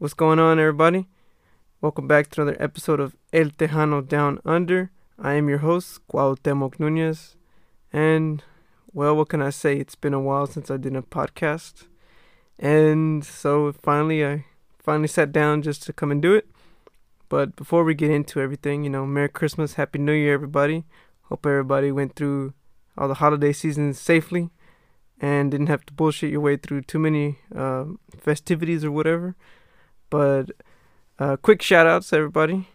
What's going on, everybody? Welcome back to another episode of El Tejano Down Under. I am your host, Cuauhtemoc Nunez. And, well, what can I say? It's been a while since I did a podcast. And so finally, I finally sat down just to come and do it. But before we get into everything, you know, Merry Christmas, Happy New Year, everybody. Hope everybody went through all the holiday seasons safely and didn't have to bullshit your way through too many uh, festivities or whatever. But uh, quick shout outs, everybody.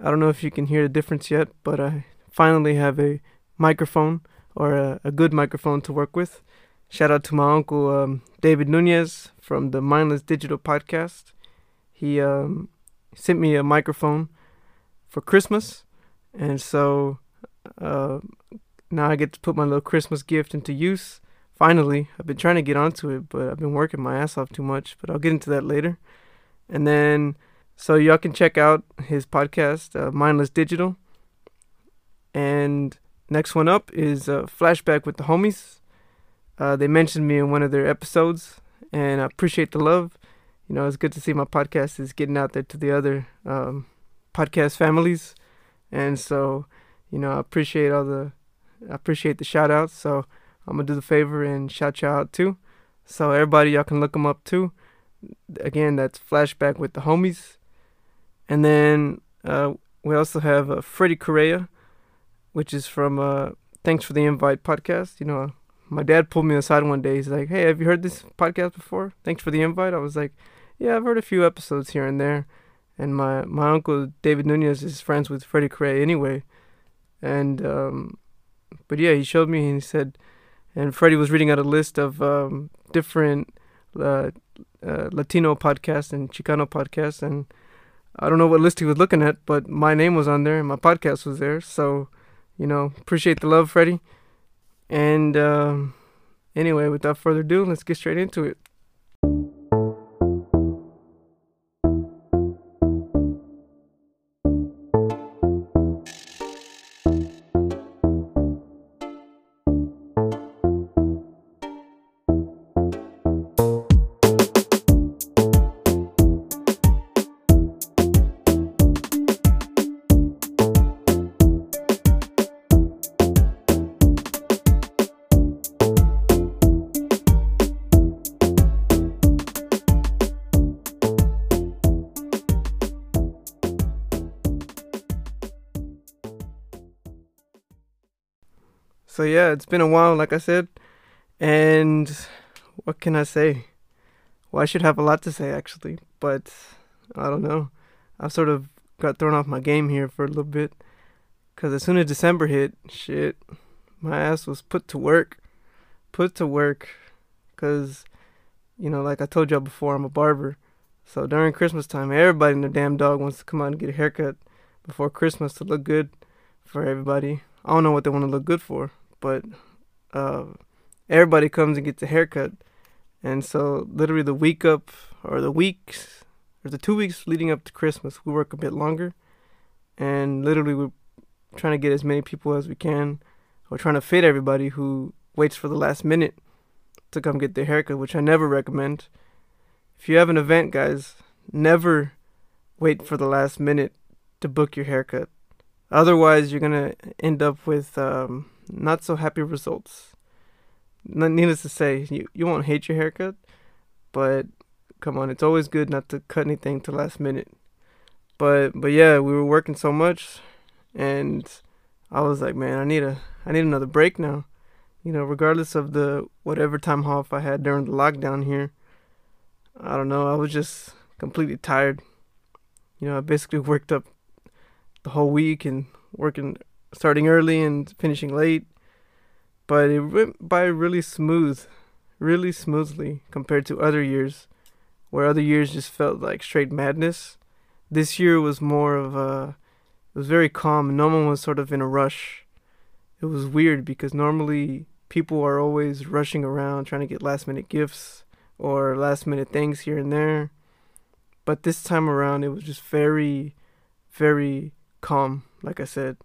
I don't know if you can hear the difference yet, but I finally have a microphone or a, a good microphone to work with. Shout out to my uncle um, David Nunez from the Mindless Digital Podcast. He um, sent me a microphone for Christmas, and so uh, now I get to put my little Christmas gift into use. Finally, I've been trying to get onto it, but I've been working my ass off too much. But I'll get into that later. And then, so y'all can check out his podcast, uh, Mindless Digital. And next one up is uh, Flashback with the Homies. Uh, they mentioned me in one of their episodes, and I appreciate the love. You know, it's good to see my podcast is getting out there to the other um, podcast families. And so, you know, I appreciate all the, I appreciate the shout outs. So I'm gonna do the favor and shout you out too. So everybody, y'all can look them up too. Again, that's Flashback with the Homies. And then uh, we also have uh, Freddie Correa, which is from uh, Thanks for the Invite podcast. You know, my dad pulled me aside one day. He's like, "Hey, have you heard this podcast before? Thanks for the invite." I was like, "Yeah, I've heard a few episodes here and there." And my my uncle David Nunez is friends with Freddie Correa anyway, and um, but yeah, he showed me and he said, and Freddie was reading out a list of um, different uh, uh, Latino podcast and Chicano podcast, and I don't know what list he was looking at, but my name was on there and my podcast was there. So, you know, appreciate the love, Freddie. And um, anyway, without further ado, let's get straight into it. So yeah, it's been a while, like I said, and what can I say? Well, I should have a lot to say actually, but I don't know. I've sort of got thrown off my game here for a little bit, cause as soon as December hit, shit, my ass was put to work, put to work, cause you know, like I told y'all before, I'm a barber. So during Christmas time, everybody in the damn dog wants to come out and get a haircut before Christmas to look good for everybody. I don't know what they want to look good for, but uh, everybody comes and gets a haircut. And so, literally, the week up, or the weeks, or the two weeks leading up to Christmas, we work a bit longer. And literally, we're trying to get as many people as we can. We're trying to fit everybody who waits for the last minute to come get their haircut, which I never recommend. If you have an event, guys, never wait for the last minute to book your haircut. Otherwise, you're gonna end up with um, not so happy results. Needless to say, you you won't hate your haircut, but come on, it's always good not to cut anything to last minute. But but yeah, we were working so much, and I was like, man, I need a I need another break now. You know, regardless of the whatever time off I had during the lockdown here, I don't know, I was just completely tired. You know, I basically worked up the whole week and working starting early and finishing late. But it went by really smooth, really smoothly compared to other years, where other years just felt like straight madness. This year was more of a, it was very calm. No one was sort of in a rush. It was weird because normally people are always rushing around trying to get last minute gifts or last minute things here and there. But this time around, it was just very, very calm, like I said.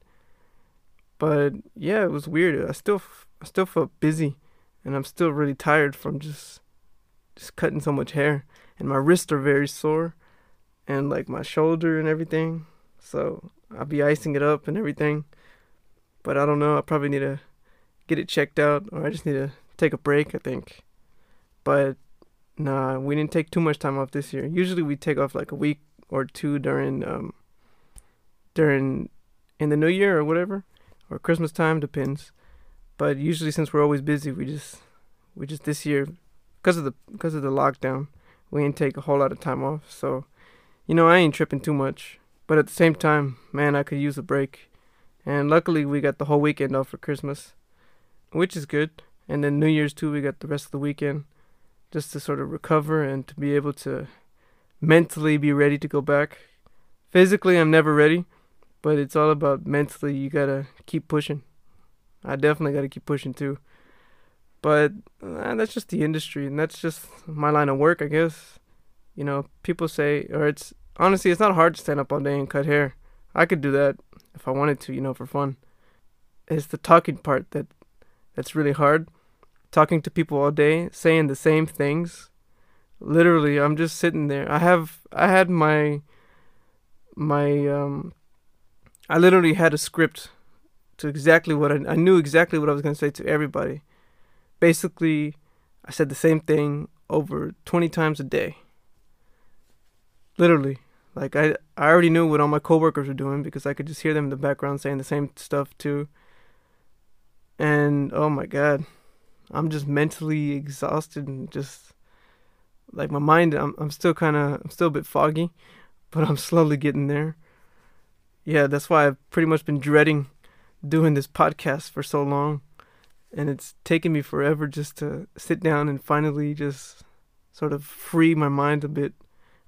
But yeah, it was weird. I still I still felt busy, and I'm still really tired from just just cutting so much hair, and my wrists are very sore. and like my shoulder and everything. So I'll be icing it up and everything. But I don't know. I probably need to get it checked out, or I just need to take a break. I think. But nah, we didn't take too much time off this year. Usually we take off like a week or two during um during in the new year or whatever, or Christmas time depends. But usually since we're always busy, we just we just this year because of the because of the lockdown, we didn't take a whole lot of time off. So, you know, I ain't tripping too much. But at the same time, man, I could use a break. And luckily, we got the whole weekend off for Christmas, which is good. And then New Year's too, we got the rest of the weekend just to sort of recover and to be able to mentally be ready to go back. Physically, I'm never ready, but it's all about mentally. You gotta keep pushing. I definitely gotta keep pushing too. But uh, that's just the industry, and that's just my line of work, I guess. You know, people say, or it's honestly, it's not hard to stand up all day and cut hair. I could do that if I wanted to, you know, for fun. It's the talking part that that's really hard. Talking to people all day, saying the same things. Literally, I'm just sitting there. I have I had my my um I literally had a script to exactly what I, I knew exactly what I was going to say to everybody. Basically, I said the same thing over 20 times a day. Literally. Like I I already knew what all my coworkers were doing because I could just hear them in the background saying the same stuff too. And oh my god, I'm just mentally exhausted and just like my mind I'm I'm still kind of I'm still a bit foggy, but I'm slowly getting there. Yeah, that's why I've pretty much been dreading doing this podcast for so long. And it's taken me forever just to sit down and finally just sort of free my mind a bit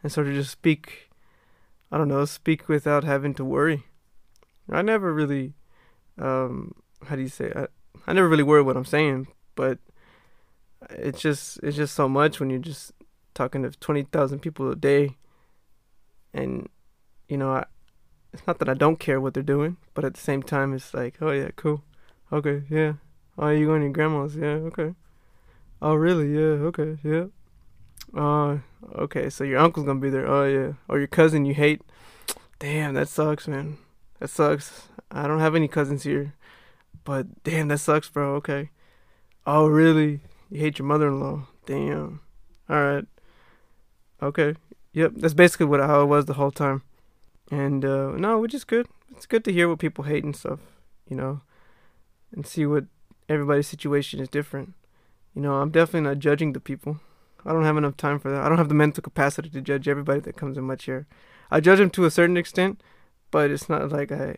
and sort of just speak I don't know, speak without having to worry. I never really, um, how do you say? I, I never really worry what I'm saying, but it's just it's just so much when you're just talking to twenty thousand people a day, and you know, I, it's not that I don't care what they're doing, but at the same time, it's like, oh yeah, cool, okay, yeah, oh you going to your grandma's, yeah, okay, oh really, yeah, okay, yeah, uh, okay, so your uncle's gonna be there. Oh yeah, or your cousin you hate. Damn, that sucks, man. That sucks. I don't have any cousins here, but damn, that sucks, bro. Okay. Oh really? You hate your mother-in-law? Damn. All right. Okay. Yep. That's basically what how it was the whole time. And uh, no, which is good. It's good to hear what people hate and stuff, you know, and see what everybody's situation is different. You know, I'm definitely not judging the people. I don't have enough time for that. I don't have the mental capacity to judge everybody that comes in my chair. I judge them to a certain extent, but it's not like I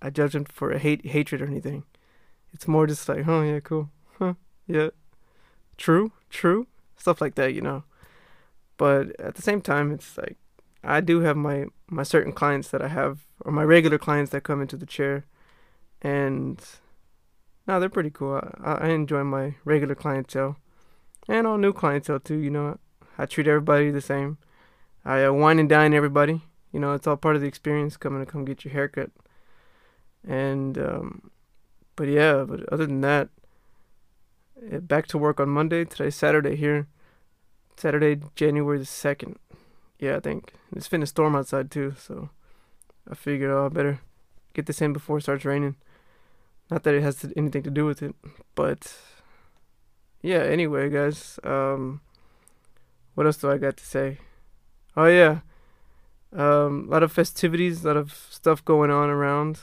I judge them for a hate hatred or anything. It's more just like, oh yeah, cool, huh, yeah, true, true, stuff like that, you know. But at the same time, it's like I do have my my certain clients that I have, or my regular clients that come into the chair, and no, they're pretty cool. I, I enjoy my regular clientele and all new clientele too. You know, I treat everybody the same. I uh, wine and dine everybody. You know, it's all part of the experience coming to come get your haircut. And um, but yeah, but other than that, eh, back to work on Monday. Today's Saturday here. Saturday, January the second. Yeah, I think it's been a storm outside too, so I figured oh, I better get this in before it starts raining. Not that it has anything to do with it, but yeah, anyway, guys, um, what else do I got to say? Oh yeah, um, a lot of festivities, a lot of stuff going on around,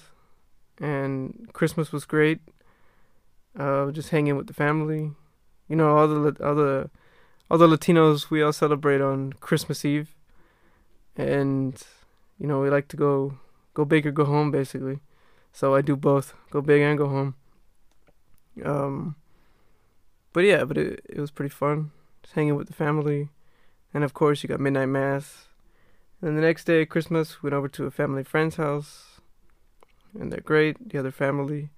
and Christmas was great. Uh, just hanging with the family, you know, all the all the all the Latinos we all celebrate on Christmas Eve, and you know we like to go go big or go home basically. So I do both, go big and go home. Um, but yeah, but it it was pretty fun, just hanging with the family, and of course you got midnight mass. And then the next day, Christmas, went over to a family friend's house, and they're great, the other family.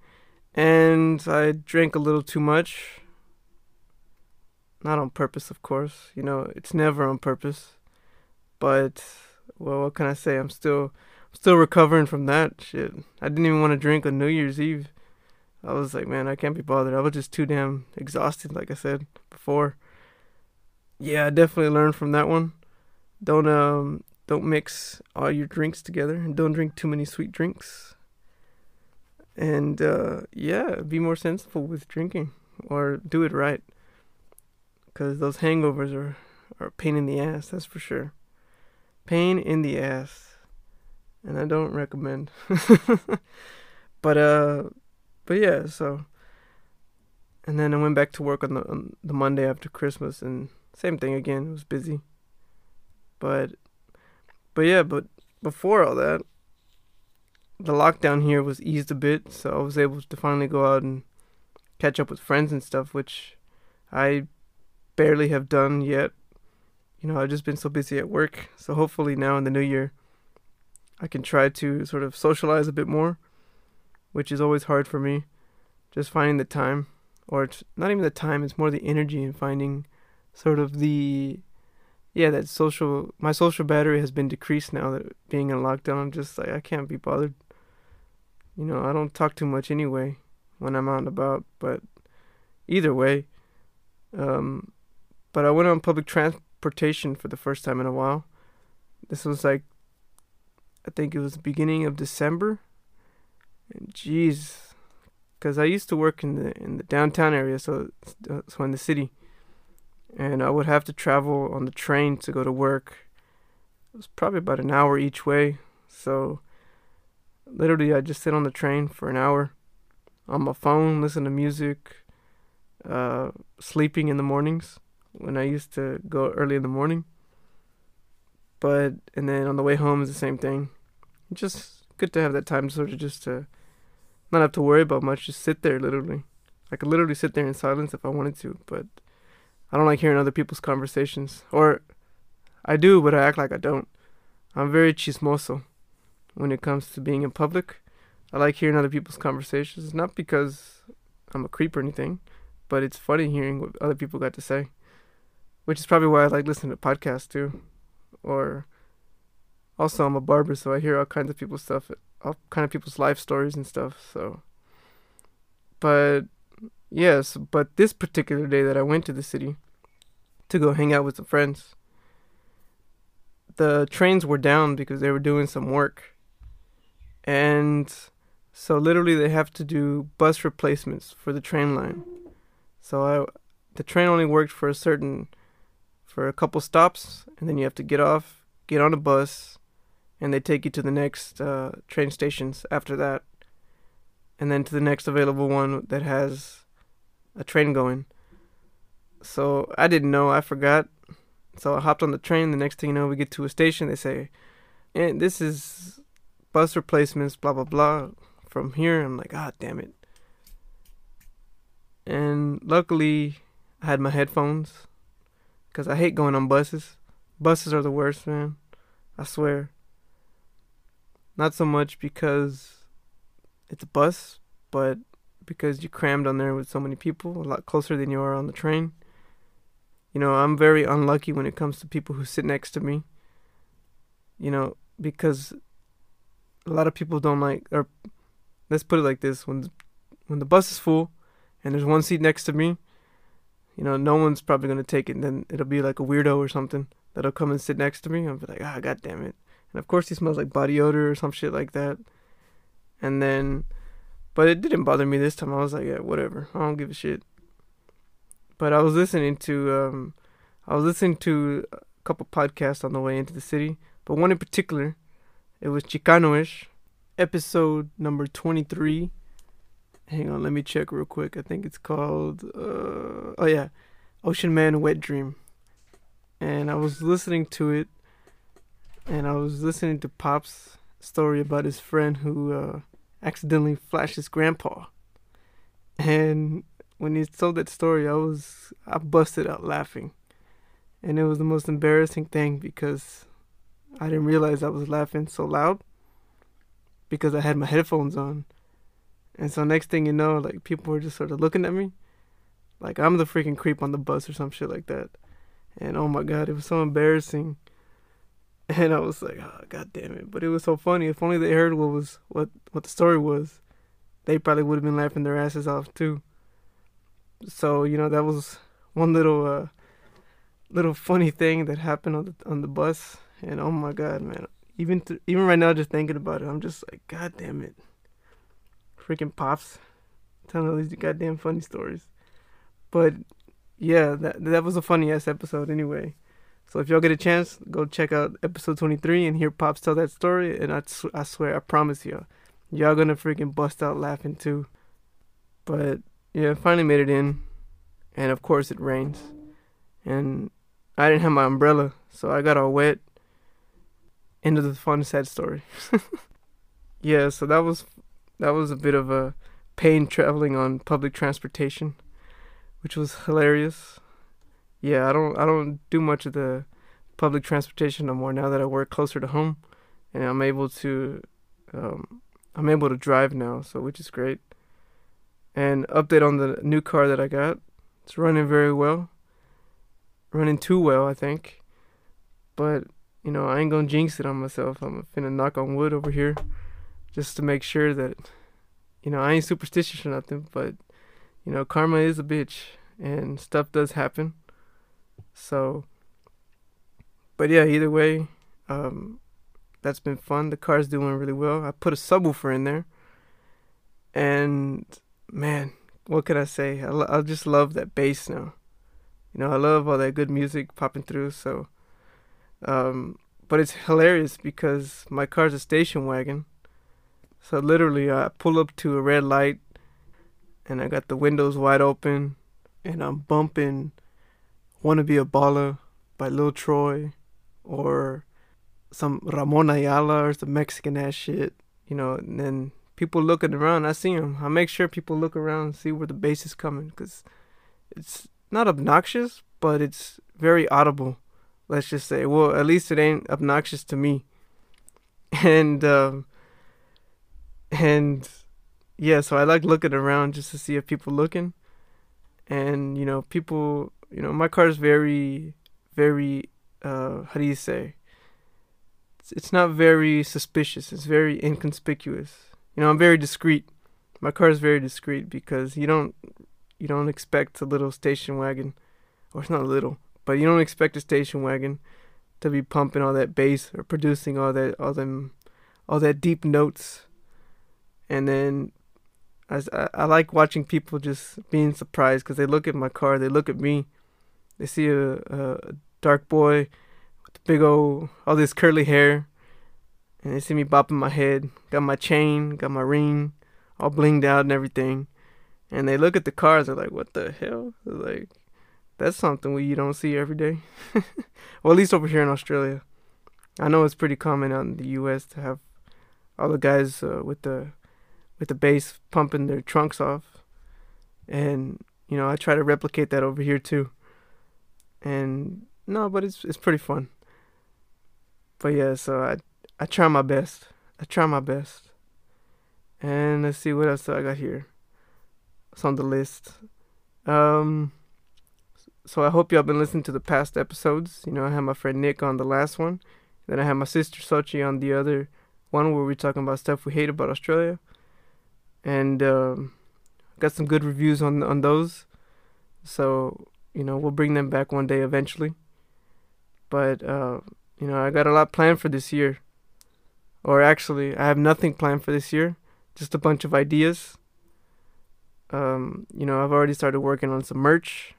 And I drank a little too much. Not on purpose, of course. You know, it's never on purpose. But well, what can I say? I'm still I'm still recovering from that shit. I didn't even want to drink on New Year's Eve. I was like, man, I can't be bothered. I was just too damn exhausted, like I said before. Yeah, I definitely learned from that one. Don't um don't mix all your drinks together and don't drink too many sweet drinks. And uh, yeah, be more sensible with drinking or do it right. Because those hangovers are, are a pain in the ass, that's for sure. Pain in the ass. And I don't recommend. but uh but yeah, so and then I went back to work on the on the Monday after Christmas and same thing again, it was busy. But but yeah, but before all that, the lockdown here was eased a bit, so I was able to finally go out and catch up with friends and stuff, which I barely have done yet. You know, I've just been so busy at work. So hopefully now in the new year, I can try to sort of socialize a bit more, which is always hard for me. Just finding the time, or it's not even the time, it's more the energy and finding sort of the yeah, that social my social battery has been decreased now that being in lockdown. I'm just like I can't be bothered. You know, I don't talk too much anyway when I'm out and about, but either way, um, but I went on public transportation for the first time in a while. This was like, I think it was the beginning of December. And jeez, because I used to work in the in the downtown area, so so in the city and I would have to travel on the train to go to work. It was probably about an hour each way, so literally I just sit on the train for an hour on my phone, listen to music, uh, sleeping in the mornings when I used to go early in the morning. But and then on the way home is the same thing. Just good to have that time sort of just to not have to worry about much, just sit there literally. I could literally sit there in silence if I wanted to, but I don't like hearing other people's conversations. Or I do, but I act like I don't. I'm very chismoso when it comes to being in public. I like hearing other people's conversations, not because I'm a creep or anything, but it's funny hearing what other people got to say. Which is probably why I like listening to podcasts too. Or also I'm a barber, so I hear all kinds of people's stuff, all kind of people's life stories and stuff. So, but yes, but this particular day that I went to the city, to go hang out with some friends. The trains were down because they were doing some work. And so literally they have to do bus replacements for the train line. So I the train only worked for a certain for a couple stops and then you have to get off, get on a bus and they take you to the next uh, train stations after that. And then to the next available one that has a train going. So I didn't know. I forgot. So I hopped on the train. The next thing you know, we get to a station. They say, and this is bus replacements, blah, blah, blah. From here, I'm like, ah, damn it. And luckily, I had my headphones because I hate going on buses. Buses are the worst, man. I swear. Not so much because it's a bus, but because you're crammed on there with so many people, a lot closer than you are on the train. You know, I'm very unlucky when it comes to people who sit next to me. You know, because a lot of people don't like or let's put it like this, when when the bus is full and there's one seat next to me, you know, no one's probably gonna take it. And then it'll be like a weirdo or something that'll come and sit next to me. I'll be like, ah, god damn it. And of course, he smells like body odor or some shit like that. And then, but it didn't bother me this time. I was like, yeah, whatever. I don't give a shit. But I was listening to um, I was listening to a couple podcasts on the way into the city, but one in particular, it was Chicanoish, episode number twenty three. Hang on, let me check real quick. I think it's called uh, oh yeah, Ocean Man Wet Dream. And I was listening to it, and I was listening to Pop's story about his friend who uh, accidentally flashed his grandpa. And when he told that story, I was I busted out laughing, and it was the most embarrassing thing because I didn't realize I was laughing so loud because I had my headphones on, and so next thing you know, like people were just sort of looking at me, like I'm the freaking creep on the bus or some shit like that, and oh my god, it was so embarrassing. And I was like, oh, god damn it! But it was so funny. If only they heard what was what what the story was, they probably would have been laughing their asses off too so you know that was one little uh, little funny thing that happened on the on the bus, and oh my god, man, even th- even right now, just thinking about it, I'm just like, god damn it, freaking pops, telling all these goddamn funny stories. But yeah, that that was a funny ass episode anyway. So if y'all get a chance, go check out episode 23 and hear Pops tell that story. And I, I swear, I promise you, y'all gonna freaking bust out laughing too. But yeah, finally made it in, and of course it rains, and I didn't have my umbrella, so I got all wet. Into the fun sad story. yeah, so that was that was a bit of a pain traveling on public transportation, which was hilarious yeah, I don't I don't do much of the public transportation no more now that I work closer to home, and I'm able to um, I'm able to drive now, so which is great. And update on the new car that I got. It's running very well. Running too well, I think. But you know, I ain't gonna jinx it on myself. I'm finna knock on wood over here, just to make sure that, you know, I ain't superstitious or nothing. But you know, karma is a bitch, and stuff does happen. So, but yeah, either way, um, that's been fun. The car's doing really well. I put a subwoofer in there, and man, what could I say? I, lo- I just love that bass now. You know, I love all that good music popping through. So, um, but it's hilarious because my car's a station wagon. So literally, I pull up to a red light, and I got the windows wide open, and I'm bumping Want to Be a Baller by Lil Troy or some Ramon Ayala or some Mexican ass shit, you know, and then people looking around, I see them. I make sure people look around and see where the bass is coming because it's not obnoxious, but it's very audible. Let's just say, well, at least it ain't obnoxious to me. And, um, and yeah, so I like looking around just to see if people looking. And, you know, people you know, my car is very, very, uh, how do you say? It's, it's not very suspicious. It's very inconspicuous. You know, I'm very discreet. My car is very discreet because you don't, you don't expect a little station wagon, or it's not little, but you don't expect a station wagon to be pumping all that bass or producing all that, all them, all that deep notes, and then I, I like watching people just being surprised because they look at my car, they look at me, they see a, a dark boy with big old all this curly hair, and they see me bopping my head. Got my chain, got my ring, all blinged out and everything. And they look at the cars. They're like, "What the hell?" They're like, "That's something we you don't see every day." well, at least over here in Australia, I know it's pretty common out in the U.S. to have all the guys uh, with the with the bass pumping their trunks off, and you know I try to replicate that over here too and no, but it's it's pretty fun. But yeah, so I I try my best. I try my best. And let's see what else I got here. It's on the list. Um so I hope y'all been listening to the past episodes. You know, I had my friend Nick on the last one. Then I had my sister Sochi on the other one where we're talking about stuff we hate about Australia. And um, got some good reviews on on those. So you know, we'll bring them back one day eventually. But uh, you know, I got a lot planned for this year. Or actually, I have nothing planned for this year. Just a bunch of ideas. Um, you know, I've already started working on some merch.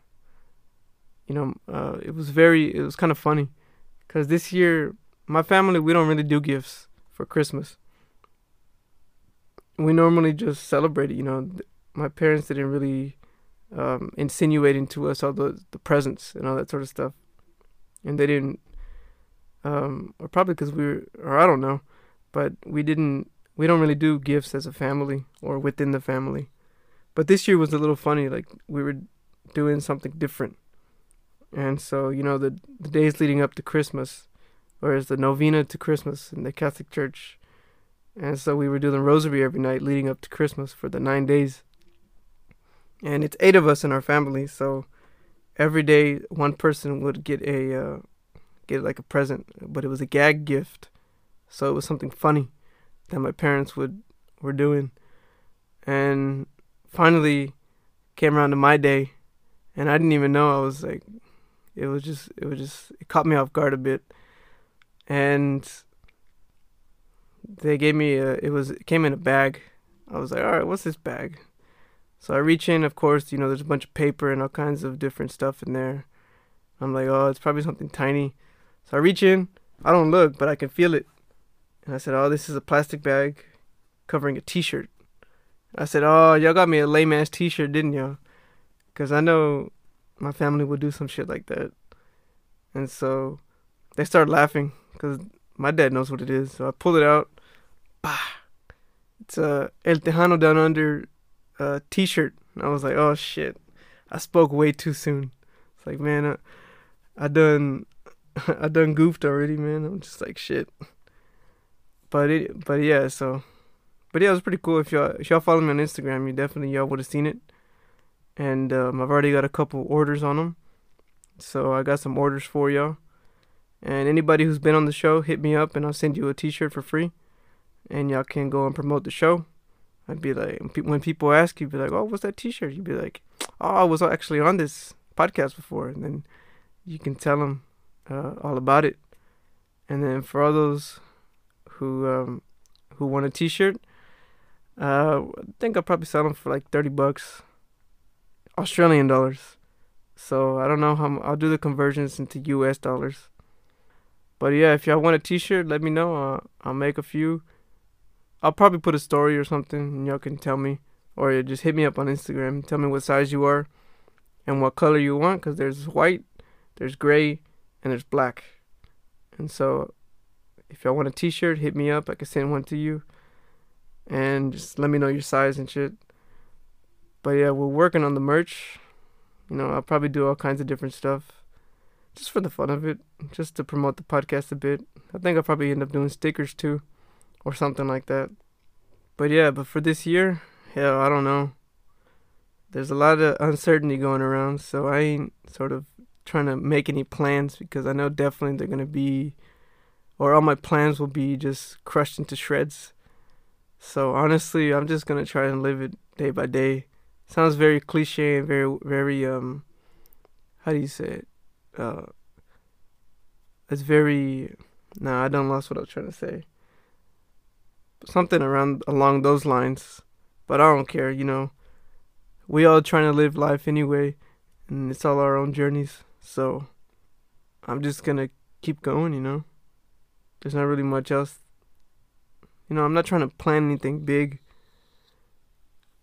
You know, uh, it was very, it was kind of funny, because this year, my family we don't really do gifts for Christmas. We normally just celebrate it. You know, my parents didn't really um, insinuating to us all the the presents and all that sort of stuff, and they didn't, um, or probably because we were, or I don't know, but we didn't. We don't really do gifts as a family or within the family, but this year was a little funny. Like we were doing something different, and so you know the the days leading up to Christmas, or as the novena to Christmas in the Catholic Church, and so we were doing rosary every night leading up to Christmas for the nine days. And it's eight of us in our family. So every day, one person would get a uh, get like a present, but it was a gag gift, so it was something funny that my parents would were doing, and finally came around to my day, and I didn't even know. I was like, it was just it was just it caught me off guard a bit, and they gave me a, it was it came in a bag. I was like, all right, what's this bag? So I reach in, of course, you know, there's a bunch of paper and all kinds of different stuff in there. I'm like, oh, it's probably something tiny. So I reach in, I don't look, but I can feel it. And I said, oh, this is a plastic bag covering a T-shirt. I said, oh, y'all got me a lame ass T-shirt, didn't y'all? Cause I know my family would do some shit like that. And so they started laughing because my dad knows what it is. So I pulled it out. Bah! It's a El Tejano Down Under uh, t-shirt. And I was like, oh shit. I spoke way too soon. It's like, man, I, I done, I done goofed already, man. I'm just like, shit. But it, but yeah, so, but yeah, it was pretty cool. If y'all, if y'all follow me on Instagram, you definitely y'all would have seen it. And um, I've already got a couple orders on them. So I got some orders for y'all. And anybody who's been on the show, hit me up and I'll send you a t-shirt for free. And y'all can go and promote the show. I'd be like, when people ask you, be like, oh, what's that t-shirt? You'd be like, oh, I was actually on this podcast before. And then you can tell them uh, all about it. And then for all those who um, who want a t-shirt, uh, I think I'll probably sell them for like 30 bucks Australian dollars. So I don't know how I'll do the conversions into US dollars. But yeah, if y'all want a T-shirt, let me know. Uh, I'll make a few. I'll probably put a story or something, and y'all can tell me, or just hit me up on Instagram. Tell me what size you are, and what color you want. Cause there's white, there's gray, and there's black. And so, if y'all want a T-shirt, hit me up. I can send one to you, and just let me know your size and shit. But yeah, we're working on the merch. You know, I'll probably do all kinds of different stuff just for the fun of it, just to promote the podcast a bit. I think I'll probably end up doing stickers too, or something like that. But yeah, but for this year, hell, I don't know. There's a lot of uncertainty going around, so I ain't sort of trying to make any plans because I know definitely they're gonna be, or all my plans will be just crushed into shreds. So honestly, I'm just gonna try and live it day by day. Sounds very cliche and very, very um, how do you say it? uh, it's very. Nah, I don't lost what I was trying to say. Something around along those lines, but I don't care. You know, we all trying to live life anyway, and it's all our own journeys. So, I'm just gonna keep going. You know, there's not really much else. You know, I'm not trying to plan anything big.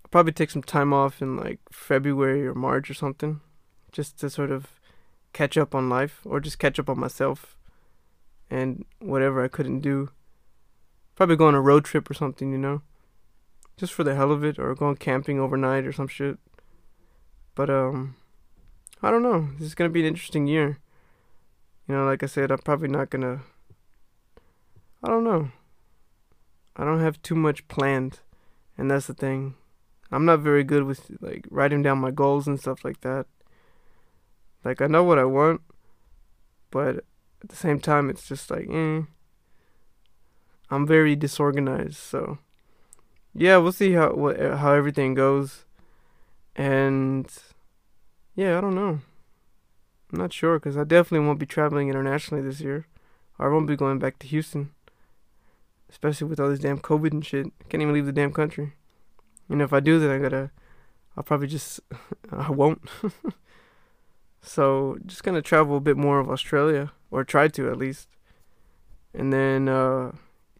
I'll probably take some time off in like February or March or something, just to sort of catch up on life or just catch up on myself and whatever I couldn't do. Probably go on a road trip or something, you know? Just for the hell of it or going camping overnight or some shit. But um I don't know. This is to be an interesting year. You know, like I said, I'm probably not to I don't know. I don't have too much planned, and that's the thing. I'm not very good with like writing down my goals and stuff like that. Like I know what I want, but at the same time, it's just like, eh. I'm very disorganized, so yeah, we'll see how what how everything goes, and yeah, I don't know. I'm not sure because I definitely won't be traveling internationally this year. I won't be going back to Houston, especially with all this damn COVID and shit. I can't even leave the damn country. You know, if I do, then I gotta. I'll probably just. I won't. So just gonna travel a bit more of Australia, or try to at least, and then uh,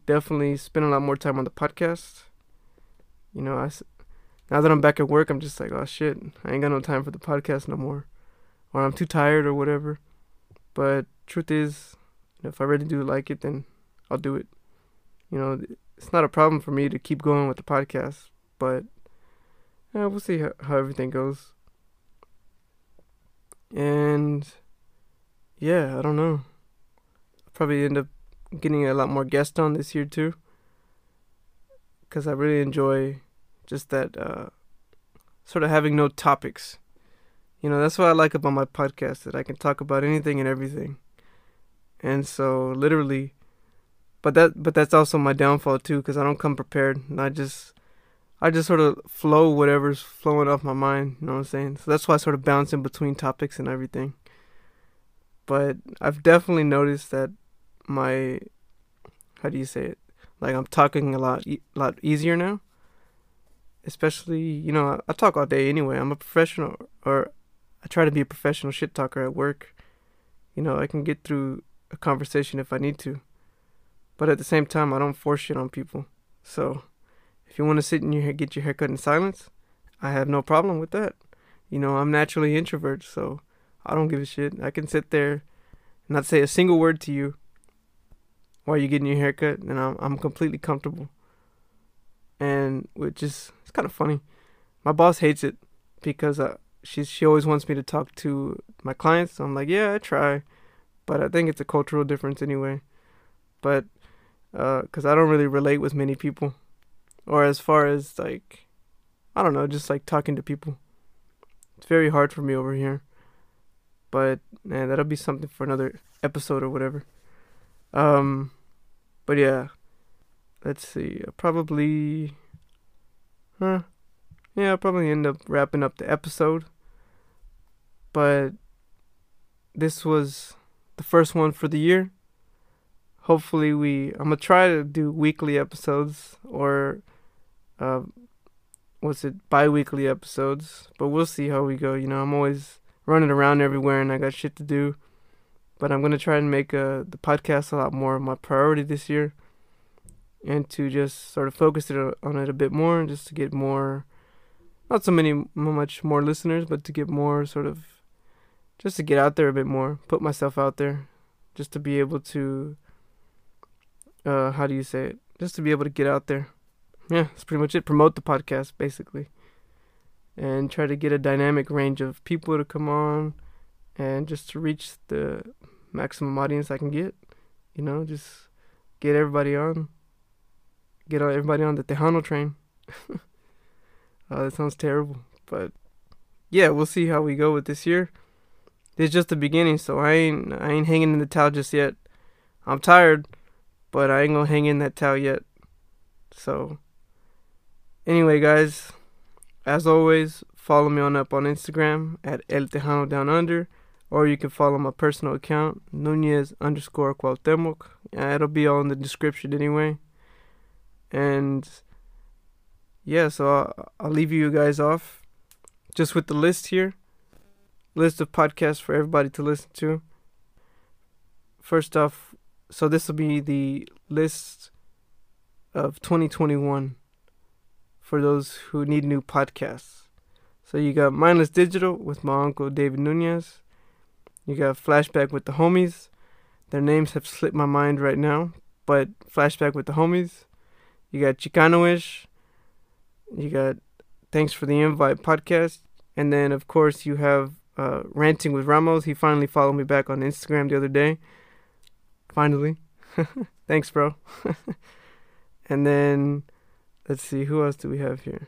definitely spend a lot more time on the podcast. You know, I now that I'm back at work, I'm just like, oh shit, I ain't got no time for the podcast no more, or I'm too tired or whatever. But truth is, if I really do like it, then I'll do it. You know, it's not a problem for me to keep going with the podcast, but yeah, we'll see how, how everything goes. And yeah, I don't know. I'll probably end up getting a lot more guests on this year too. Because I really enjoy just that uh, sort of having no topics. You know, that's what I like about my podcast that I can talk about anything and everything. And so literally but that but that's also my downfall too cuz I don't come prepared and I just I just sort of flow whatever's flowing off my mind. You know what I'm saying? So that's why I sort of bounce in between topics and everything. But I've definitely noticed that my how do you say it? Like I'm talking a lot e- lot easier now. Especially, you know, I, I talk all day anyway. I'm a professional or I try to be a professional shit talker at work. You know, I can get through a conversation if I need to. But at the same time, I don't force shit on people. So, if you want to sit in your get your haircut in silence, I have no problem with that. You know, I'm naturally introvert, so I don't give a shit. I can sit there, not say a single word to you while you're getting your haircut, and I'm I'm completely comfortable. And which is it's kind of funny. My boss hates it because uh, she she always wants me to talk to my clients. So I'm like, yeah, I try, but I think it's a cultural difference anyway. But because uh, I don't really relate with many people, or as far as like, I don't know, just like talking to people. It's very hard for me over here. But man, that'll be something for another episode or whatever. Um, but yeah, let's see. I'll probably, huh? Yeah, I'll probably end up wrapping up the episode. But this was the first one for the year. Hopefully, we. I'm gonna try to do weekly episodes or, uh, what's it, bi-weekly episodes. But we'll see how we go. You know, I'm always running around everywhere and I got shit to do. But I'm gonna try and make uh, the podcast a lot more of my priority this year, and to just sort of focus it on it a bit more, just to get more, not so many much more listeners, but to get more sort of, just to get out there a bit more, put myself out there, just to be able to, uh, how do you say it? Just to be able to get out there. Yeah, that's pretty much it. Promote the podcast basically, and try to get a dynamic range of people to come on, and just to reach the maximum audience I can get. You know, just get everybody on, get everybody on the Tejano train. uh, that sounds terrible, but yeah, we'll see how we go with this year. It's just the beginning, so I ain't I ain't hanging in the towel just yet. I'm tired, but I ain't gonna hang in that towel yet. So, anyway, guys, as always, follow me on up on Instagram at El Tejano Down Under or you can follow my personal account, Nunez underscore Cuauhtemoc. It'll be all in the description anyway. And yeah, so I'll, I'll leave you guys off just with the list here list of podcasts for everybody to listen to. First off, so this will be the list of 2021 for those who need new podcasts. So you got Mindless Digital with my uncle David Nunez. You got Flashback with the Homies. Their names have slipped my mind right now, but Flashback with the Homies. You got Chicanoish. You got Thanks for the Invite podcast. And then, of course, you have uh, Ranting with Ramos. He finally followed me back on Instagram the other day. Finally. Thanks, bro. and then, let's see, who else do we have here?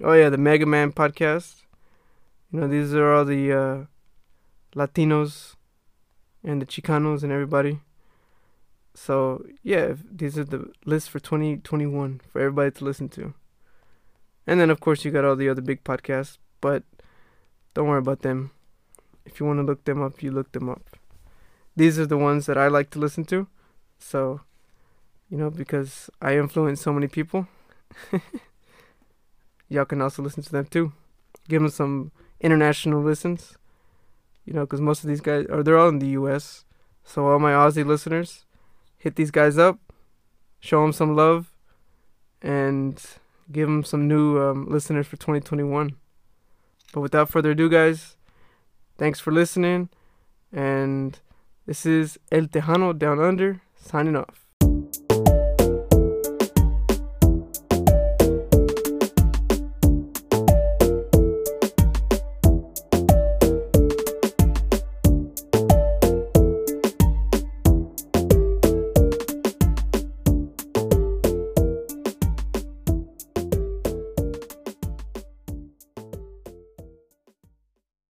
Oh, yeah, the Mega Man podcast. You know, these are all the. Uh, Latinos and the Chicanos and everybody. So yeah, these are the lists for 2021 for everybody to listen to. And then of course you got all the other big podcasts, but don't worry about them. If you want to look them up, you look them up. These are the ones that I like to listen to. So, you know, because I influence so many people, y'all can also listen to them too. Give them some international listens you know, because most of these guys, are they're all in the U.S. So all my Aussie listeners, hit these guys up, show them some love, and give them some new um, listeners for 2021. But without further ado, guys, thanks for listening, and this is El Tejano Down Under signing off.